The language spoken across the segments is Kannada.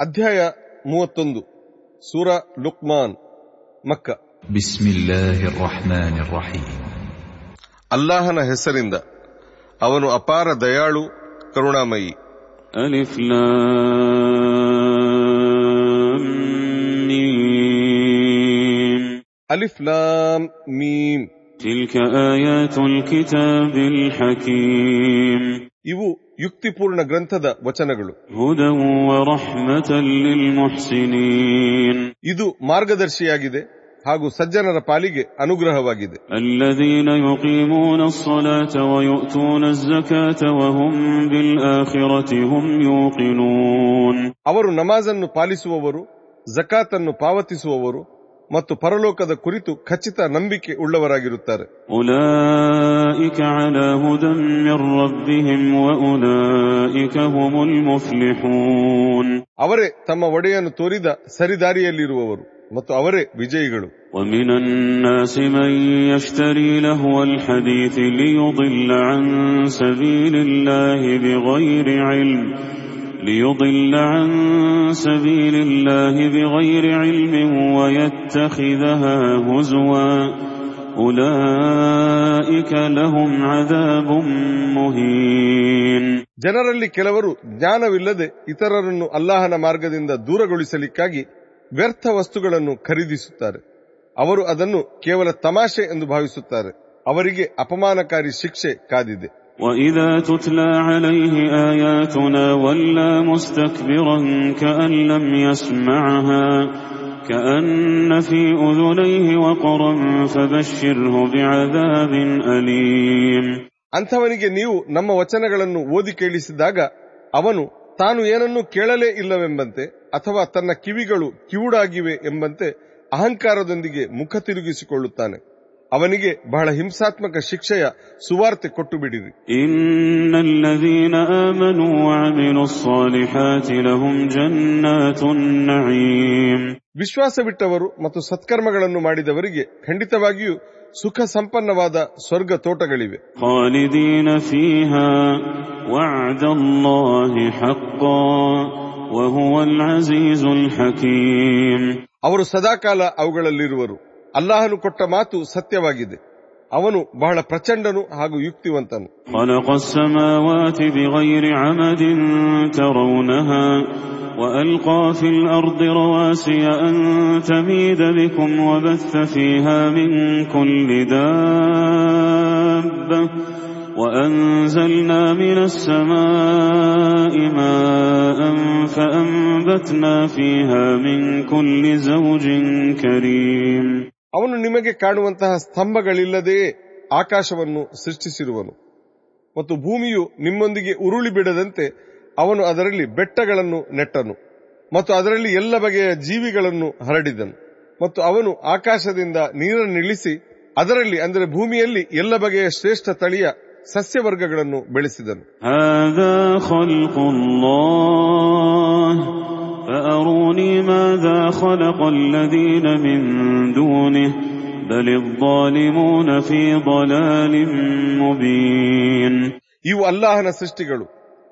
ಅಧ್ಯಾಯ ಮೂವತ್ತೊಂದು ಸೂರ ಲುಕ್ಮಾನ್ ಮಕ್ಕ. ಅಲ್ಲಾಹನ ಹೆಸರಿಂದ ಅವನು ಅಪಾರ ದಯಾಳು ಕರುಣಾಮಯಿ. ಅಲಿಫ್ಲಾಂ ಮೀಮ್. ಇವು ಯುಕ್ತಿಪೂರ್ಣ ಗ್ರಂಥದ ವಚನಗಳು. ಇದು ಮಾರ್ಗದರ್ಶಿಯಾಗಿದೆ ಹಾಗೂ ಸಜ್ಜನರ ಪಾಲಿಗೆ ಅನುಗ್ರಹವಾಗಿದೆ. ಅವರು ನಮಾಜನ್ನು ಪಾಲಿಸುವವರು ಜಕಾತನ್ನು ಪಾವತಿಸುವವರು ಮತ್ತು ಪರಲೋಕದ ಕುರಿತು ಖಚಿತ ನಂಬಿಕೆ ಉಳ್ಳವರಾಗಿರುತ್ತಾರೆ. ಅವರೇ ತಮ್ಮ ಒಡೆಯನ್ನು ತೋರಿದ ಸರಿದಾರಿಯಲ್ಲಿರುವವರು ಮತ್ತು ಅವರೇ ವಿಜಯಿಗಳು. ಒಮಿನನ್ನ الناس من يشتري لهو الحديث ليضل عن سبيل الله بغير علم ليضل عن سبيل الله بغير علم ويتخذها هزوا أولئك لهم عذاب مهين ಜನರಲ್ಲಿ ಕೆಲವರು ಜ್ಞಾನವಿಲ್ಲದೆ ಇತರರನ್ನು ಅಲ್ಲಾಹನ ಮಾರ್ಗದಿಂದ ದೂರಗೊಳಿಸಲಿಕ್ಕಾಗಿ ವ್ಯರ್ಥ ವಸ್ತುಗಳನ್ನು ಖರೀದಿಸುತ್ತಾರೆ ಅವರು ಅದನ್ನು ಕೇವಲ ತಮಾಷೆ ಎಂದು ಭಾವಿಸುತ್ತಾರೆ ಅವರಿಗೆ ಅಪಮಾನಕಾರಿ ಶಿಕ್ಷೆ ಕಾದಿದೆ وإذا تتلى عليه آياتنا ولى مستكبرا كأن لم يسمعها كأن في أذنيه وقرا فبشره بعذاب أليم ಅಂಥವನಿಗೆ ನೀವು ನಮ್ಮ ವಚನಗಳನ್ನು ಓದಿ ಕೇಳಿಸಿದಾಗ ಅವನು ತಾನು ಏನನ್ನೂ ಕೇಳಲೇ ಇಲ್ಲವೆಂಬಂತೆ ಅಥವಾ ತನ್ನ ಕಿವಿಗಳು ಕಿವುಡಾಗಿವೆ ಎಂಬಂತೆ ಅಹಂಕಾರದೊಂದಿಗೆ ಮುಖ ತಿರುಗಿಸಿಕೊಳ್ಳುತ್ತಾನೆ ಅವನಿಗೆ ಬಹಳ ಹಿಂಸಾತ್ಮಕ ಶಿಕ್ಷೆಯ ಸುವಾರ್ತೆ ಕೊಟ್ಟು ಬಿಡಿರಿ. ವಿಶ್ವಾಸವಿಟ್ಟವರು ಮತ್ತು ಸತ್ಕರ್ಮಗಳನ್ನು ಮಾಡಿದವರಿಗೆ ಖಂಡಿತವಾಗಿಯೂ ಸುಖ ಸಂಪನ್ನವಾದ ಸ್ವರ್ಗ ತೋಟಗಳಿವೆ. ಅವರು ಸದಾಕಾಲ ಅವುಗಳಲ್ಲಿರುವರು. ಅಲ್ಲಾಹನು ಕೊಟ್ಟ ಮಾತು ಸತ್ಯವಾಗಿದೆ ಅವನು ಬಹಳ ಪ್ರಚಂಡನು ಹಾಗೂ ಯುಕ್ತಿವಂತನು خلق السماوات بغير عمد ترونها وألقى في الأرض رواسي أن تميد بكم وبث فيها من كل دابة وأنزلنا من السماء ماء فأنبتنا فيها من كل زوج كريم ಅವನು ನಿಮಗೆ ಕಾಣುವಂತಹ ಸ್ತಂಭಗಳಿಲ್ಲದೆ ಆಕಾಶವನ್ನು ಸೃಷ್ಟಿಸಿರುವನು. ಮತ್ತು ಭೂಮಿಯು ನಿಮ್ಮೊಂದಿಗೆ ಉರುಳಿ ಬಿಡದಂತೆ ಅವನು ಅದರಲ್ಲಿ ಬೆಟ್ಟಗಳನ್ನು ನೆಟ್ಟನು. ಮತ್ತು ಅದರಲ್ಲಿ ಎಲ್ಲ ಬಗೆಯ ಜೀವಿಗಳನ್ನು ಹರಡಿದನು. ಮತ್ತು ಅವನು ಆಕಾಶದಿಂದ ನೀರನ್ನು ಇಳಿಸಿ ಅದರಲ್ಲಿ, ಅಂದರೆ ಭೂಮಿಯಲ್ಲಿ ಎಲ್ಲ ಬಗೆಯ ಶ್ರೇಷ್ಠ ತಳಿಯ ಸಸ್ಯವರ್ಗಗಳನ್ನು ಬೆಳೆಸಿದನು. فأروني ماذا خلق الذين من دونه بل الظالمون في ضلال مبين ಇವು ಅಲ್ಲಾಹನ ಸೃಷ್ಟಿಗಳು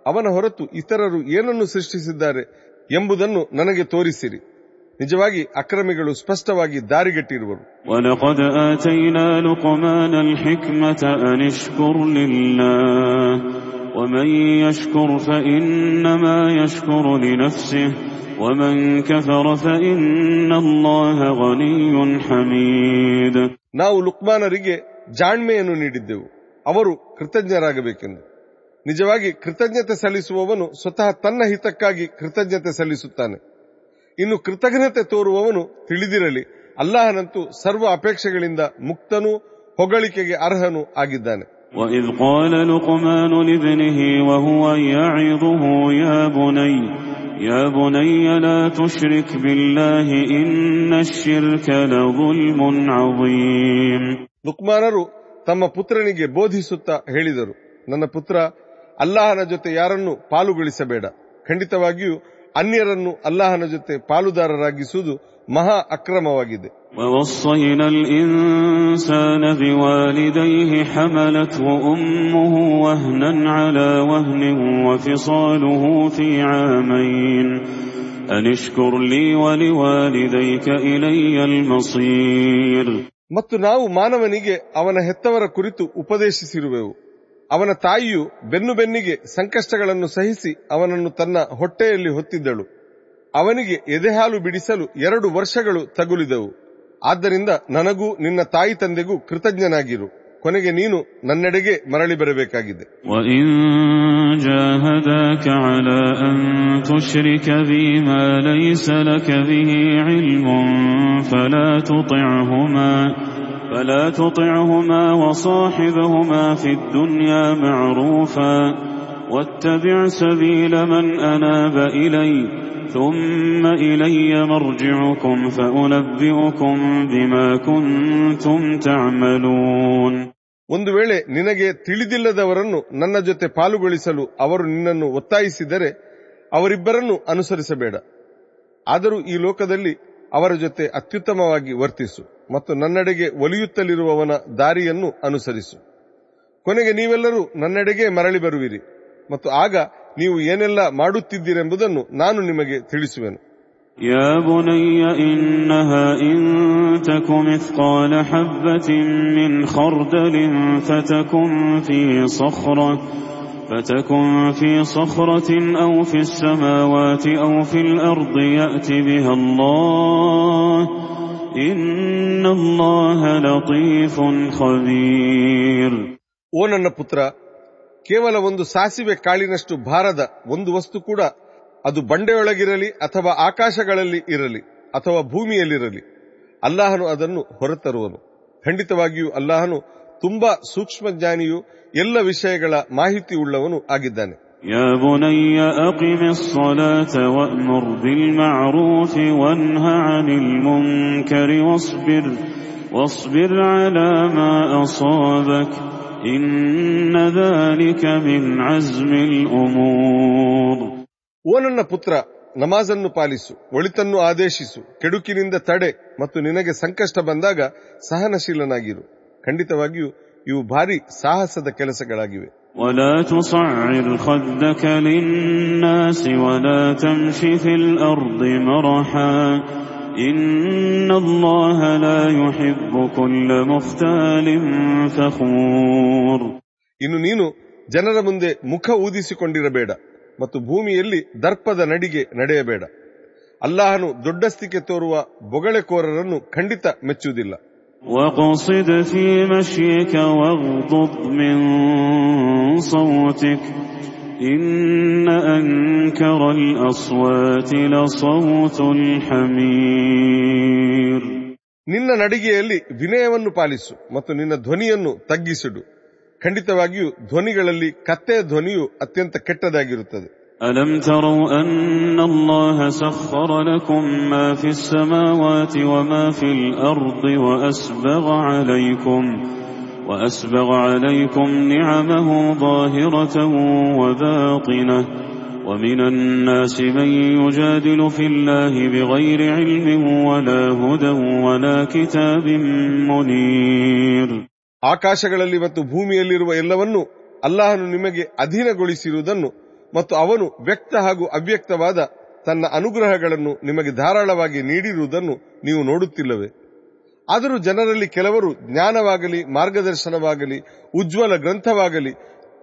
ಅವನ ಹೊರತು ಇತರರು ಏನನ್ನು ಸೃಷ್ಟಿಸಿದ್ದಾರೆ ಎಂಬುದನ್ನು ನನಗೆ ತೋರಿಸಿರಿ ನಿಜವಾಗಿ ಅಕ್ರಮಿಗಳು ಸ್ಪಷ್ಟವಾಗಿ ದಾರಿಗಟ್ಟಿರುವರು ولقد آتينا لقمان الحكمة أن اشكر لله ومن يشكر فإنما يشكر لنفسه ومن كفر فإن الله غني حميد ನಾವು ಲುಕ್ಮಾನರಿಗೆ ಜಾಣ್ಮೆಯನ್ನು ನೀಡಿದ್ದೆವು ಅವರು ಕೃತಜ್ಞರಾಗಬೇಕೆಂದು ನಿಜವಾಗಿ ಕೃತಜ್ಞತೆ ಸಲ್ಲಿಸುವವನು ಸ್ವತಃ ತನ್ನ ಹಿತಕ್ಕಾಗಿ ಕೃತಜ್ಞತೆ ಸಲ್ಲಿಸುತ್ತಾನೆ ಇನ್ನು ಕೃತಜ್ಞತೆ ತೋರುವವನು ತಿಳಿದಿರಲಿ ಅಲ್ಲಾಹನಂತೂ ಸರ್ವ ಅಪೇಕ್ಷೆಗಳಿಂದ ಮುಕ್ತನೂ ಹೊಗಳಿಕೆಗೆ ಅರ್ಹನೂ ಆಗಿದ್ದಾನೆ وإذ قال لقمان لابنه وهو يعظه يا بني يا بني لا تشرك بالله إن الشرك لظلم عظيم ಲುಕ್ಮಾನರು ತಮ್ಮ ಪುತ್ರನಿಗೆ ಬೋಧಿಸುತ್ತಾ ಹೇಳಿದರು ನನ್ನ ಪುತ್ರ ಅಲ್ಲಾಹನ ಜೊತೆ ಯಾರನ್ನು ಪಾಲುಗೊಳಿಸಬೇಡ ಖಂಡಿತವಾಗಿಯೂ ಅನ್ಯರನ್ನು ಅಲ್ಲಾಹನ ಜೊತೆ ಪಾಲುದಾರರಾಗಿಸುವುದು ಮಹಾ ಅಕ್ರಮವಾಗಿದೆ ووصينا الإنسان بوالديه حملته أمه وهنا على وهن وفصاله في عامين أن اشكر لي ولوالديك إلي المصير ಮತ್ತು ನಾವು ಮಾನವನಿಗೆ ಅವನ ಹೆತ್ತವರ ಕುರಿತು ಉಪದೇಶಿಸಿರುವೆವು ಅವನ ತಾಯಿಯು ಬೆನ್ನು ಬೆನ್ನಿಗೆ ಸಂಕಷ್ಟಗಳನ್ನು ಸಹಿಸಿ ಅವನನ್ನು ತನ್ನ ಹೊಟ್ಟೆಯಲ್ಲಿ ಹೊತ್ತಿದ್ದಳು ಅವನಿಗೆ ಎದೆಹಾಲು ಬಿಡಿಸಲು ಎರಡು ವರ್ಷಗಳು ತಗುಲಿದವು ಆದ್ದರಿಂದ ನನಗೂ ನಿನ್ನ ತಾಯಿ ತಂದೆಗೂ ಕೃತಜ್ಞನಾಗಿರು ಕೊನೆಗೆ ನೀನು ನನ್ನೆಡೆಗೆ ಮರಳಿ ಬರಬೇಕಾಗಿದೆ وإن جاهداك على أن تشرك بي ما ليس لك به علم فلا تطعهما فلا تطعهما وصاحبهما في الدنيا معروفا واتبع سبيل من أناب إلي ثم إلي مرجعكم فأنبئكم بما كنتم تعملون ಒಂದು ವೇಳೆ ನಿನಗೆ ತಿಳಿದಿಲ್ಲದವರನ್ನು ನನ್ನ ಜೊತೆ ಪಾಲುಗೊಳಿಸಲು ಅವರು ನಿನ್ನನ್ನು ಒತ್ತಾಯಿಸಿದರೆ ಅವರಿಬ್ಬರನ್ನು ಅನುಸರಿಸಬೇಡ ಆದರೂ ಈ ಲೋಕದಲ್ಲಿ ಅವರ ಜೊತೆ ಅತ್ಯುತ್ತಮವಾಗಿ ವರ್ತಿಸು ಮತ್ತು ನನ್ನೆಡೆಗೆ ಒಲಿಯುತ್ತಲಿರುವವನ ದಾರಿಯನ್ನು ಅನುಸರಿಸು ಕೊನೆಗೆ ನೀವೆಲ್ಲರೂ ನನ್ನೆಡೆಗೆ ಮರಳಿ ಬರುವಿರಿ ಮತ್ತು ಆಗ ನೀವು ಏನೆಲ್ಲ ಮಾಡುತ್ತಿದ್ದೀರೆಂಬುದನ್ನು ನಾನು ನಿಮಗೆ ತಿಳಿಸುವೆನು يا بني إنها إن تك مثقال حبة من خردل فتكن في صخرة فتكن في صخرة أو في السماوات أو في الأرض يأت بها الله إن الله لطيف خبير ಓ ನನ್ನ ಪುತ್ರ ಕೇವಲ ಒಂದು ಸಾಸಿವೆ ಕಾಳಿನಷ್ಟು ಭಾರದ ಒಂದು ವಸ್ತು ಕೂಡ ಅದು ಬಂಡೆಯೊಳಗಿರಲಿ ಅಥವಾ ಆಕಾಶಗಳಲ್ಲಿ ಇರಲಿ ಅಥವಾ ಭೂಮಿಯಲ್ಲಿರಲಿ ಅಲ್ಲಾಹನು ಅದನ್ನು ಹೊರತರುವನು ಖಂಡಿತವಾಗಿಯೂ ಅಲ್ಲಾಹನು ತುಂಬಾ ಸೂಕ್ಷ್ಮಜ್ಞಾನಿಯು ಎಲ್ಲ ವಿಷಯಗಳ ಮಾಹಿತಿ ಉಳ್ಳವನು ಆಗಿದ್ದಾನೆ يا بني أقم الصلاة وأمر بالمعروف وانه عن المنكر واصبر واصبر على ما أصابك إن ذلك من عزم الأمور ಓ ನನ್ನ ಪುತ್ರ ನಮಾಜನ್ನು ಪಾಲಿಸು ಒಳಿತನ್ನು ಆದೇಶಿಸು ಕೆಡುಕಿನಿಂದ ತಡೆ ಮತ್ತು ನಿನಗೆ ಸಂಕಷ್ಟ ಬಂದಾಗ ಸಹನಶೀಲನಾಗಿರು ಖಂಡಿತವಾಗಿಯೂ ಇವು ಭಾರಿ ಸಾಹಸದ ಕೆಲಸಗಳಾಗಿವೆ ولا تصعر خدك للناس ولا تمش في الأرض مرحا إن الله لا يحب كل مختال فخور ಇನ್ನು ನೀನು ಜನರ ಮುಂದೆ ಮುಖ ಊದಿಸಿಕೊಂಡಿರಬೇಡ ಮತ್ತು ಭೂಮಿಯಲ್ಲಿ ದರ್ಪದ ನಡಿಗೆ ನಡೆಯಬೇಡ ಅಲ್ಲಾಹನು ದೊಡ್ಡಸ್ತಿಕೆ ತೋರುವ ಬೊಗಳೆಕೋರರನ್ನು ಖಂಡಿತ ಮೆಚ್ಚುವುದಿಲ್ಲ واقصد في مشيك واغضض من صوتك إن أنكر الأصوات لصوت الحمير ನಿನ್ನ ನಡಿಗೆಯಲ್ಲಿ ವಿನಯವನ್ನು ಪಾಲಿಸು ಮತ್ತು ನಿನ್ನ ಧ್ವನಿಯನ್ನು ತಗ್ಗಿಸಿಡು ಖಂಡಿತವಾಗಿಯೂ ಧ್ವನಿಗಳಲ್ಲಿ ಕತ್ತೆಯ ಧ್ವನಿಯು ಅತ್ಯಂತ ಕೆಟ್ಟದಾಗಿರುತ್ತದೆ ألم تروا أن الله سخر لكم ما في السماوات وما في الأرض وأسبغ عليكم وأسبغ عليكم نعمه ظاهرة وباطنة ومن الناس من يجادل في الله بغير علم ولا هدى ولا كتاب منير ಆಕಾಶಗಳಲ್ಲಿ ಮತ್ತು ಭೂಮಿಯಲ್ಲಿರುವ ಎಲ್ಲವನ್ನೂ ಅಲ್ಲಾಹನು ನಿಮಗೆ ಅಧೀನಗೊಳಿಸಿರುವುದನ್ನು ಮತ್ತು ಅವನು ವ್ಯಕ್ತ ಹಾಗೂ ಅವ್ಯಕ್ತವಾದ ತನ್ನ ಅನುಗ್ರಹಗಳನ್ನು ನಿಮಗೆ ಧಾರಾಳವಾಗಿ ನೀಡಿರುವುದನ್ನು ನೀವು ನೋಡುತ್ತಿಲ್ಲವೇ ಆದರೂ ಜನರಲ್ಲಿ ಕೆಲವರು ಜ್ಞಾನವಾಗಲಿ ಮಾರ್ಗದರ್ಶನವಾಗಲಿ ಉಜ್ವಲ ಗ್ರಂಥವಾಗಲಿ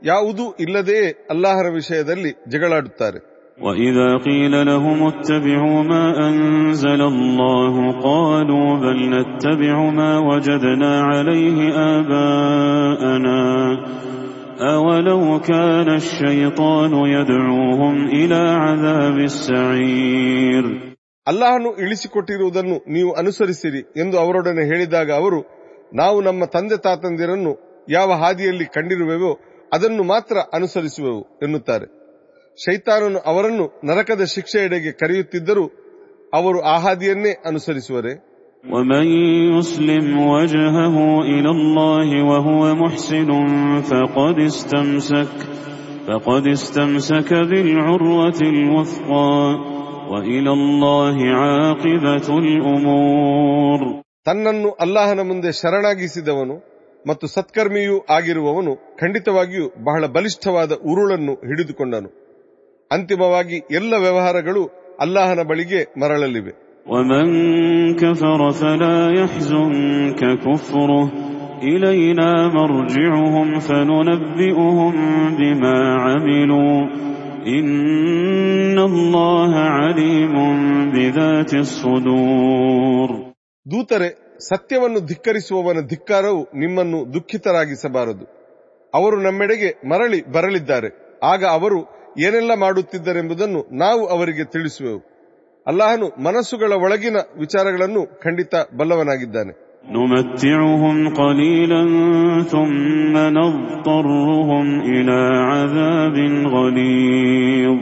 ಯಾವುದೂ ಇಲ್ಲದೆಯೇ ಅಲ್ಲಾಹನ ವಿಷಯದಲ್ಲಿ ಜಗಳಾಡುತ್ತಾರೆ وإذا قيل لهم اتبعوا ما أنزل الله قالوا بل نتبع ما وجدنا عليه آباءنا أولو كان الشيطان يدعوهم إلى عذاب السعير ಅಲ್ಲಾಹನು ಇಳಿಸಿಕೊಟ್ಟಿರುವುದನ್ನು ನೀವು ಅನುಸರಿಸಿರಿ ಎಂದು ಅವರೊಡನೆ ಹೇಳಿದಾಗ ಅವರು ನಾವು ನಮ್ಮ ತಂದೆ ತಾತಂದಿರನ್ನು ಯಾವ ಹಾದಿಯಲ್ಲಿ ಕಂಡಿರುವೆವೋ ಅದನ್ನು ಮಾತ್ರ ಅನುಸರಿಸುವೆವು ಎನ್ನುತ್ತಾರೆ ಶೈತಾನನು ಅವರನ್ನು ನರಕದ ಶಿಕ್ಷೆಯೆಡೆಗೆ ಕರೆಯುತ್ತಿದ್ದರೂ ಅವರು ಆ ಹಾದಿಯನ್ನೇ ಅನುಸರಿಸುವರೆ ومن يسلم وجهه إلى الله وهو محسن فقد استمسك فقد استمسك بالعروة الوثقى وإلى الله عاقبة الأمور ತನ್ನನ್ನು ಅಲ್ಲಾಹನ ಮುಂದೆ ಶರಣಾಗಿಸಿದವನು ಮತ್ತು ಸತ್ಕರ್ಮಿಯೂ ಆಗಿರುವವನು ಖಂಡಿತವಾಗಿಯೂ ಬಹಳ ಬಲಿಷ್ಠವಾದ ಉರುಳನ್ನು ಹಿಡಿದುಕೊಂಡನು ಅಂತಿಮವಾಗಿ ಎಲ್ಲ ವ್ಯವಹಾರಗಳು ಅಲ್ಲಾಹನ ಬಳಿಗೆ ಮರಳಲಿವೆ ومن كفر فلا يحزنك كفره إلينا مرجعهم فننبئهم بما عملوا إن الله عليم بذات الصدور ದೂತರೆ ಸತ್ಯವನ್ನು ಧಿಕ್ಕರಿಸುವವನ ಧಿಕ್ಕಾರವು ನಿಮ್ಮನ್ನು ದುಃಖಿತರಾಗಿಸಬಾರದು ಅವರು ನಮ್ಮೆಡೆಗೆ ಮರಳಿ ಬರಲಿದ್ದಾರೆ ಆಗ ಅವರು ಏನೆಲ್ಲ ಮಾಡುತ್ತಿದ್ದರೆಂಬುದನ್ನು ನಾವು ಅವರಿಗೆ ತಿಳಿಸುವೆವು ಅಲ್ಲಾಹನು ಮನಸ್ಸುಗಳ ಒಳಗಿನ ವಿಚಾರಗಳನ್ನು ಖಂಡಿತ ಬಲ್ಲವನಾಗಿದ್ದಾನೆ نمتعهم قليلا ثم نضطرهم إلى عذاب غليظ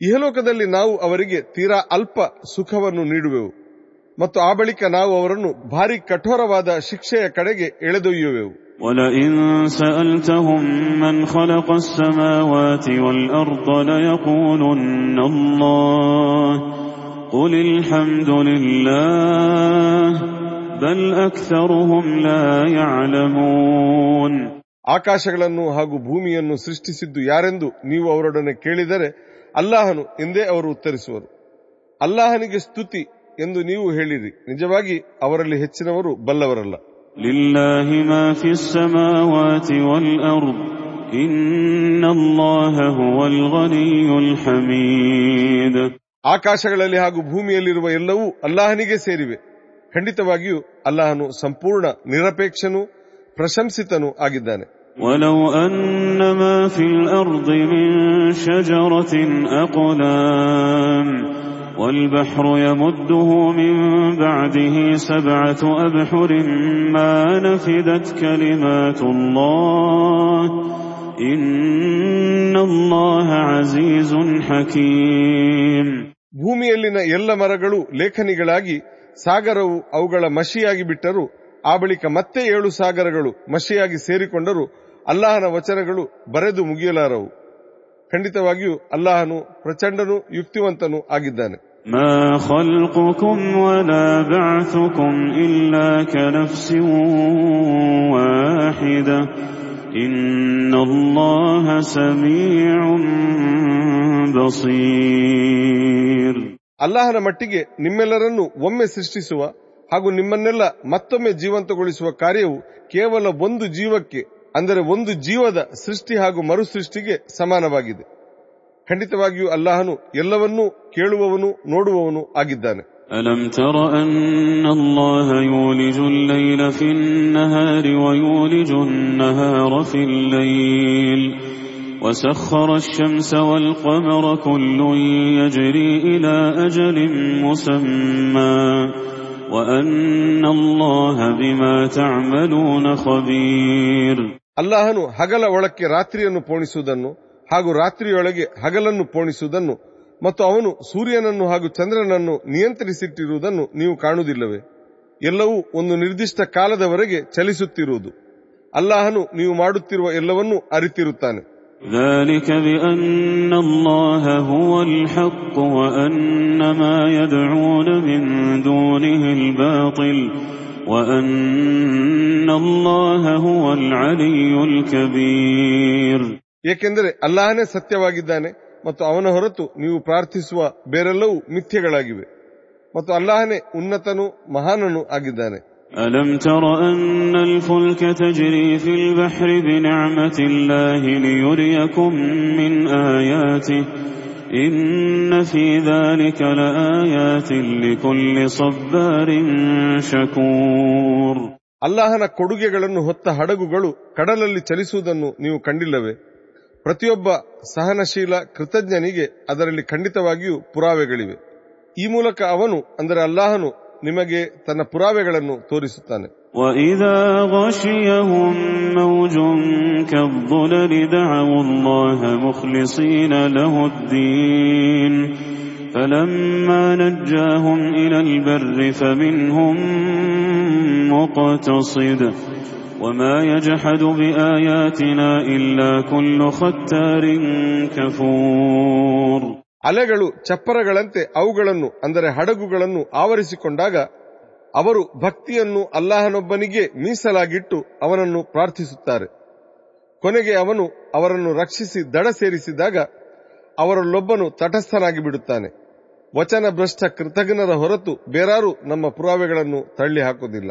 ಇಹಲೋಕದಲ್ಲಿ ನಾವು ಅವರಿಗೆ ತೀರಾ ಅಲ್ಪ ಸುಖವನ್ನು ನೀಡುವೆವು ಮತ್ತು ಆ ಬಳಿಕ ನಾವು ಅವರನ್ನು ಭಾರಿ ಕಠೋರವಾದ ಶಿಕ್ಷೆಯ ಕಡೆಗೆ ಎಳೆದೊಯ್ಯುವೆವು ولئن سألتهم من خلق السماوات والأرض ليقولن الله قل الحمد لله بل أكثرهم لا يعلمون ಆಕಾಶಗಳನ್ನು ಹಾಗೂ ಭೂಮಿಯನ್ನು ಸೃಷ್ಟಿಸಿದ್ದು ಯಾರೆಂದು ನೀವು ಅವರೊಡನೆ ಕೇಳಿದರೆ ಅಲ್ಲಾಹನು ಎಂದೇ ಅವರು ಉತ್ತರಿಸುವರು ಅಲ್ಲಾಹನಿಗೆ ಸ್ತುತಿ ಎಂದು ನೀವು ಹೇಳಿರಿ ನಿಜವಾಗಿ ಅವರಲ್ಲಿ ಹೆಚ್ಚಿನವರು ಬಲ್ಲವರಲ್ಲ لله ما في السماوات والأرض إن الله هو الغني الحميد ಆಕಾಶಗಳಲ್ಲಿ ಹಾಗೂ ಭೂಮಿಯಲ್ಲಿರುವ ಎಲ್ಲವೂ ಅಲ್ಲಾಹನಿಗೆ ಸೇರಿವೆ ಖಂಡಿತವಾಗಿಯೂ ಅಲ್ಲಾಹನು ಸಂಪೂರ್ಣ ನಿರಪೇಕ್ಷನೂ ಪ್ರಶಂಸಿತನೂ ಆಗಿದ್ದಾನೆ ولو أن ما في الأرض من شجرة أقلام والبحر يمده من بعده سبعة أبحر ما نفدت كلمات الله إن الله عزيز حكيم ಭೂಮಿಯಲ್ಲಿನ ಎಲ್ಲ ಮರಗಳು ಲೇಖನಿಗಳಾಗಿ ಸಾಗರವು ಅವುಗಳ ಮಶಿಯಾಗಿ ಬಿಟ್ಟರು. ಆ ಬಳಿಕ ಮತ್ತೆ ಏಳು ಸಾಗರಗಳು ಮಶಿಯಾಗಿ ಸೇರಿಕೊಂಡರು. ಅಲ್ಲಾಹನ ವಚನಗಳು ಬರೆದು ಮುಗಿಯಲಾರವು. ಖಂಡಿತವಾಗಿಯೂ ಅಲ್ಲಾಹನು ಪ್ರಚಂಡನು, ಯುಕ್ತಿವಂತನೂ ಆಗಿದ್ದಾನೆ. ما خلقكم ولا بعثكم إلا كنفس واحدة إن الله سميع بصير ಅಲ್ಲಾಹನ ಮಟ್ಟಿಗೆ ನಿಮ್ಮೆಲ್ಲರನ್ನೂ ಒಮ್ಮೆ ಸೃಷ್ಟಿಸುವ ಹಾಗೂ ನಿಮ್ಮನ್ನೆಲ್ಲ ಮತ್ತೊಮ್ಮೆ ಜೀವಂತಗೊಳಿಸುವ ಕಾರ್ಯವು ಕೇವಲ ಒಂದು ಜೀವಕ್ಕೆ ಅಂದರೆ ಒಂದು ಜೀವದ ಸೃಷ್ಟಿ ಹಾಗೂ ಮರುಸೃಷ್ಟಿಗೆ ಸಮಾನವಾಗಿದೆ ಖಂಡಿತವಾಗಿಯೂ ಅಲ್ಲಾಹನು ಎಲ್ಲವನ್ನೂ ಕೇಳುವವನು ನೋಡುವವನು ಆಗಿದ್ದಾನೆ ألم تر أن الله يولج الليل في النهار ويولج النهار في الليل وسخر الشمس والقمر كل يجري إلى أجل مسمى وأن الله بما تعملون خبير ಅಲ್ಲಾಹನು ಹಗಲ ಒಳಕ್ಕೆ ರಾತ್ರಿಯನ್ನು ಪೋಣಿಸುವುದನ್ನು ಹಾಗೂ ರಾತ್ರಿಯೊಳಗೆ ಹಗಲನ್ನು ಪೋಣಿಸುವುದನ್ನು ಮತ್ತು ಅವನು ಸೂರ್ಯನನ್ನು ಹಾಗೂ ಚಂದ್ರನನ್ನು ನಿಯಂತ್ರಿಸಿಟ್ಟಿರುವುದನ್ನು ನೀವು ಕಾಣುವುದಿಲ್ಲವೇ ಎಲ್ಲವೂ ಒಂದು ನಿರ್ದಿಷ್ಟ ಕಾಲದವರೆಗೆ ಚಲಿಸುತ್ತಿರುವುದು ಅಲ್ಲಾಹನು ನೀವು ಮಾಡುತ್ತಿರುವ ಎಲ್ಲವನ್ನೂ ಅರಿತಿರುತ್ತಾನೆ ذلك بأن الله هو الحق وأن ما يدعون من دونه الباطل وأن الله هو العلي الكبير ಏಕೆಂದರೆ ಅಲ್ಲಾಹನೇ ಸತ್ಯವಾಗಿದ್ದಾನೆ ಮತ್ತು ಅವನ ಹೊರತು ನೀವು ಪ್ರಾರ್ಥಿಸುವ ಬೇರೆಲ್ಲವೂ ಮಿಥ್ಯಗಳಾಗಿವೆ ಮತ್ತು ಅಲ್ಲಾಹನೇ ಉನ್ನತನೂ ಮಹಾನನೂ ಆಗಿದ್ದಾನೆ ألم تر أن الفلك تجري في البحر بنعمة الله ليريكم من آياته إن في ذلك لآيات لكل صبار شكور ಅಲ್ಲಾಹನ ಕೊಡುಗೆಗಳನ್ನು ಹೊತ್ತ ಹಡಗುಗಳು ಕಡಲಲ್ಲಿ ಚಲಿಸುವುದನ್ನು ನೀವು ಕಂಡಿಲ್ಲವೇ ಪ್ರತಿಯೊಬ್ಬ ಸಹನಶೀಲ ಕೃತಜ್ಞನಿಗೆ ಅದರಲ್ಲಿ ಖಂಡಿತವಾಗಿಯೂ ಪುರಾವೆಗಳಿವೆ ಈ ಮೂಲಕ ಅವನು ಅಂದರೆ ಅಲ್ಲಾಹನು ನಿಮಗೆ ತನ್ನ ಪುರಾವೆಗಳನ್ನು ತೋರಿಸುತ್ತಾನೆ وإذا غشيهم موج كالظلل دعوا الله مخلصين له الدين فلما نجاهم إلى البر فمنهم مقتصد وما يجحد بآياتنا إلا كل ختار كفور ಅಲೆಗಳು ಚಪ್ಪರಗಳಂತೆ ಅವುಗಳನ್ನು ಅಂದರೆ ಹಡಗುಗಳನ್ನು ಆವರಿಸಿಕೊಂಡಾಗ ಅವರು ಭಕ್ತಿಯನ್ನು ಅಲ್ಲಾಹನೊಬ್ಬನಿಗೆ ಮೀಸಲಾಗಿಟ್ಟು ಅವನನ್ನು ಪ್ರಾರ್ಥಿಸುತ್ತಾರೆ ಕೊನೆಗೆ ಅವನು ಅವರನ್ನು ರಕ್ಷಿಸಿ ದಡ ಸೇರಿಸಿದಾಗ ಅವರಲ್ಲೊಬ್ಬನು ತಟಸ್ಥನಾಗಿ ಬಿಡುತ್ತಾನೆ ವಚನ ಭ್ರಷ್ಟ ಕೃತಜ್ಞರ ಹೊರತು ಬೇರಾರು ನಮ್ಮ ಪುರಾವೆಗಳನ್ನು ತಳ್ಳಿ ಹಾಕುವುದಿಲ್ಲ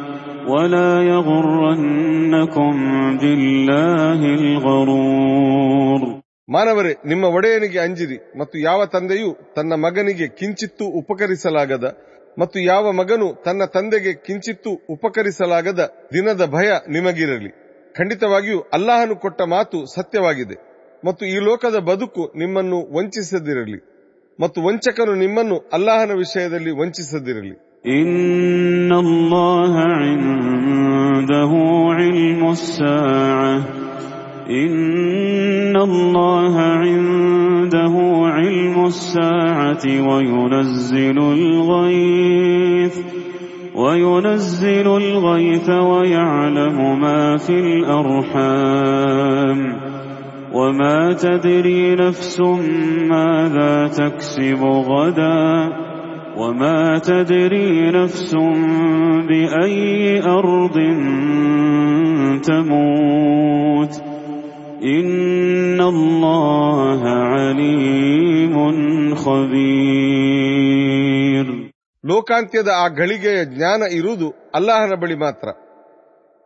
ولا يغرنكم بالله الغرور ಮಾನವರೇ ನಿಮ್ಮ ಒಡೆಯನಿಗೆ ಅಂಜಿರಿ ಮತ್ತು ಯಾವ ತಂದೆಯೂ ತನ್ನ ಮಗನಿಗೆ ಕಿಂಚಿತ್ತೂ ಉಪಕರಿಸಲಾಗದ ಮತ್ತು ಯಾವ ಮಗನು ತನ್ನ ತಂದೆಗೆ ಕಿಂಚಿತ್ತೂ ಉಪಕರಿಸಲಾಗದ ದಿನದ ಭಯ ನಿಮಗಿರಲಿ ಖಂಡಿತವಾಗಿಯೂ ಅಲ್ಲಾಹನು ಕೊಟ್ಟ ಮಾತು ಸತ್ಯವಾಗಿದೆ ಮತ್ತು ಈ ಲೋಕದ ಬದುಕು ನಿಮ್ಮನ್ನು ವಂಚಿಸದಿರಲಿ ಮತ್ತು ವಂಚಕನು ನಿಮ್ಮನ್ನು ಅಲ್ಲಾಹನ ವಿಷಯದಲ್ಲಿ ವಂಚಿಸದಿರಲಿ إن الله عنده علم الساعة إن الله عنده علم الساعة وينزل الغيث وينزل الغيث ويعلم ما في الأرحام وما تدري نفس ماذا تكسب غدا وما تدري نفس بأي أرض تموت إن الله عليم خبير ಲೋಕಾಂತ್ಯದ ಆ ಗಳಿಗೆಯ ಜ್ಞಾನ ಇರುವುದು ಅಲ್ಲಾಹನ ಬಳಿ ಮಾತ್ರ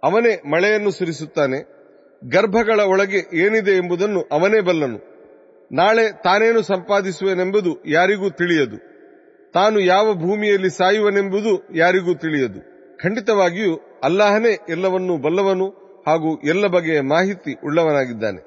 ಅವನೇ ಮಳೆಯನ್ನು ಸುರಿಸುತ್ತಾನೆ ಗರ್ಭಗಳ ಒಳಗೆ ಏನಿದೆ ಎಂಬುದನ್ನು ಅವನೇ ಬಲ್ಲನು ನಾಳೆ ತಾನೇನು ಸಂಪಾದಿಸುವೆನೆಂಬುದು ಯಾರಿಗೂ ತಿಳಿಯದು ತಾನು ಯಾವ ಭೂಮಿಯಲ್ಲಿ ಸಾಯುವನೆಂಬುದು ಯಾರಿಗೂ ತಿಳಿಯದು. ಖಂಡಿತವಾಗಿಯೂ ಅಲ್ಲಾಹನೇ ಎಲ್ಲವನ್ನೂ ಬಲ್ಲವನು ಹಾಗೂ ಎಲ್ಲ ಬಗೆಯ ಮಾಹಿತಿ ಉಳ್ಳವನಾಗಿದ್ದಾನೆ.